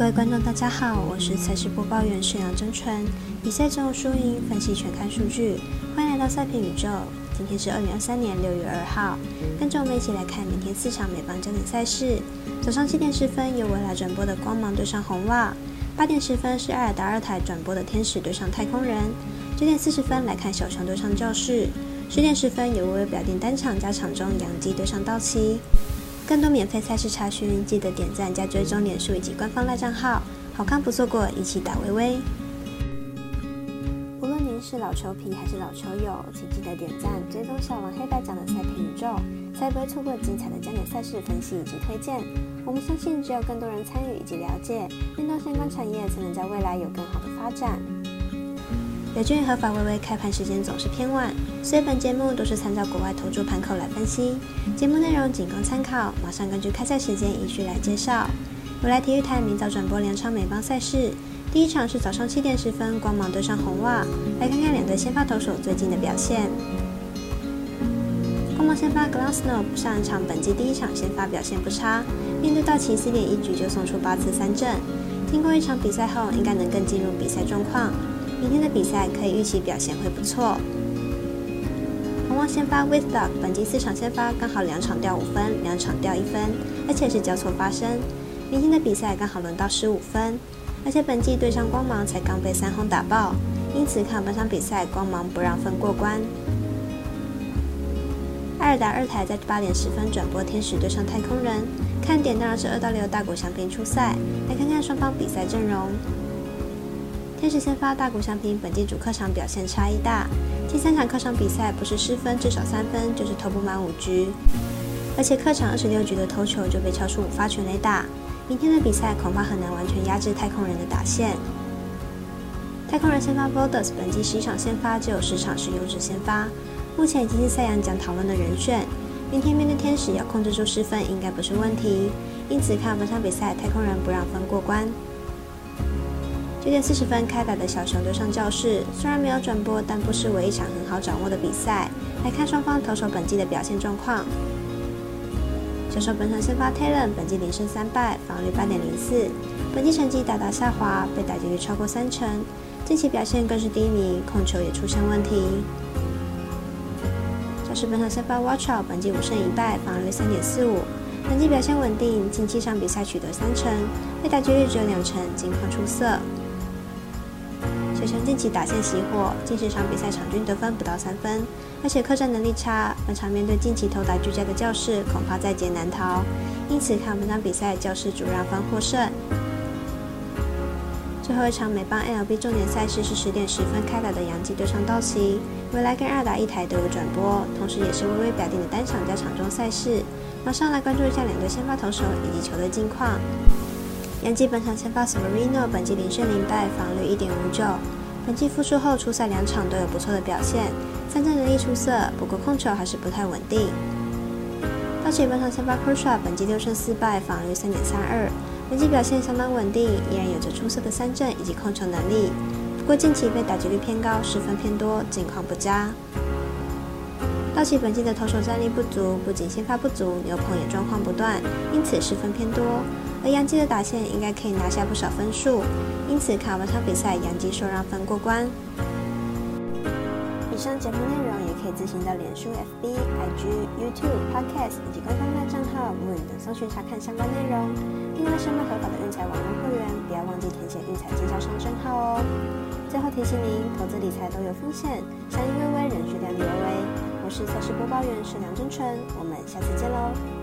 各位观众，大家好，我是赛事播报员沈阳真纯。比赛中输赢分析全看数据，欢迎来到赛评宇宙。今天是二零二三年六月二号，跟着我们一起来看明天四场美邦焦点赛事。早上七点十分由未来转播的光芒对上红袜，八点十分是艾尔达二台转播的天使对上太空人，九点四十分来看小熊对上教室，十点十分由我表定单场加场中洋基对上道奇。更多免费赛事查询，记得点赞加追踪脸书以及官方赖账号，好看不错过，一起打微微。无论您是老球皮还是老球友，请记得点赞追踪小王黑白奖的赛评宇宙，才不会错过精彩的焦点赛事分析以及推荐。我们相信，只有更多人参与以及了解运动相关产业，才能在未来有更好的发展。有鉴于合法微微开盘时间总是偏晚，所以本节目都是参照国外投注盘口来分析。节目内容仅供参考，马上根据开赛时间依序来介绍。未来体育台明早转播两场美邦赛事，第一场是早上七点十分，光芒对上红袜，来看看两队先发投手最近的表现。光芒先发 Glassno 上一场本季第一场先发表现不差，面对道奇四点一局就送出八次三振，经过一场比赛后，应该能更进入比赛状况。明天的比赛可以预期表现会不错。红王先发 With Dog 本季四场先发刚好两场掉五分，两场掉一分，而且是交错发生。明天的比赛刚好轮到十五分，而且本季对上光芒才刚被三轰打爆，因此看本场比赛光芒不让分过关。艾尔达二台在八点十分转播天使对上太空人，看点当然是二到六大谷翔平出赛，来看看双方比赛阵容。天使先发大谷翔平，本季主客场表现差异大，近三场客场比赛不是失分至少三分，就是投不满五局，而且客场二十六局的投球就被超出五发全垒打。明天的比赛恐怕很难完全压制太空人的打线。太空人先发 Volders 本季十一场先发就有十场是优质先发，目前已经是赛扬奖讨论的人选。明天面对天使要控制住失分应该不是问题，因此看本场比赛太空人不让分过关。九点四十分开打的小熊对上教室，虽然没有转播，但不失为一场很好掌握的比赛。来看双方投手本季的表现状况。小熊本场先发 Taylor，本季零胜三败，防率八点零四，本季成绩大大下滑，被打击率超过三成，近期表现更是低迷，控球也出现问题。教室本场先发 Watchout，本季五胜一败，防率三点四五，本季表现稳定，近期上比赛取得三成，被打击率只有两成，近况出色。小熊近期打线熄火，近十场比赛场均得分不到三分，而且客战能力差。本场面对近期投打俱佳的教室，恐怕在劫难逃。因此看本场比赛，教室主让分获胜。最后一场美邦 LB 重点赛事是十点十分开打的洋基对上道奇，未来跟二打一台都有转播，同时也是微微表定的单场加场中赛事。马上来关注一下两队先发投手以及球队近况。洋基本场先发 Severino，本季零胜零败，防率一点五九。本季复出后出赛两场都有不错的表现，三振能力出色，不过控球还是不太稳定。道奇本场先发 Kershaw，本季六胜四败，防率三点三二。本季表现相当稳定，依然有着出色的三振以及控球能力，不过近期被打击率偏高，失分偏多，近况不佳。道奇本季的投手战力不足，不仅先发不足，牛棚也状况不断，因此失分偏多。而杨基的打线应该可以拿下不少分数，因此看完场比赛，杨基受让分过关。以上节目内容也可以自行到脸书、FB、IG、YouTube、Podcast 以及官方大账号 Moon 等搜寻查看相关内容。另外，申办合法的运彩网络会员，不要忘记填写运彩经销商证号哦。最后提醒您，投资理财都有风险，相依微微，人需量力而为。我是赛事播报员沈梁真纯，我们下次见喽。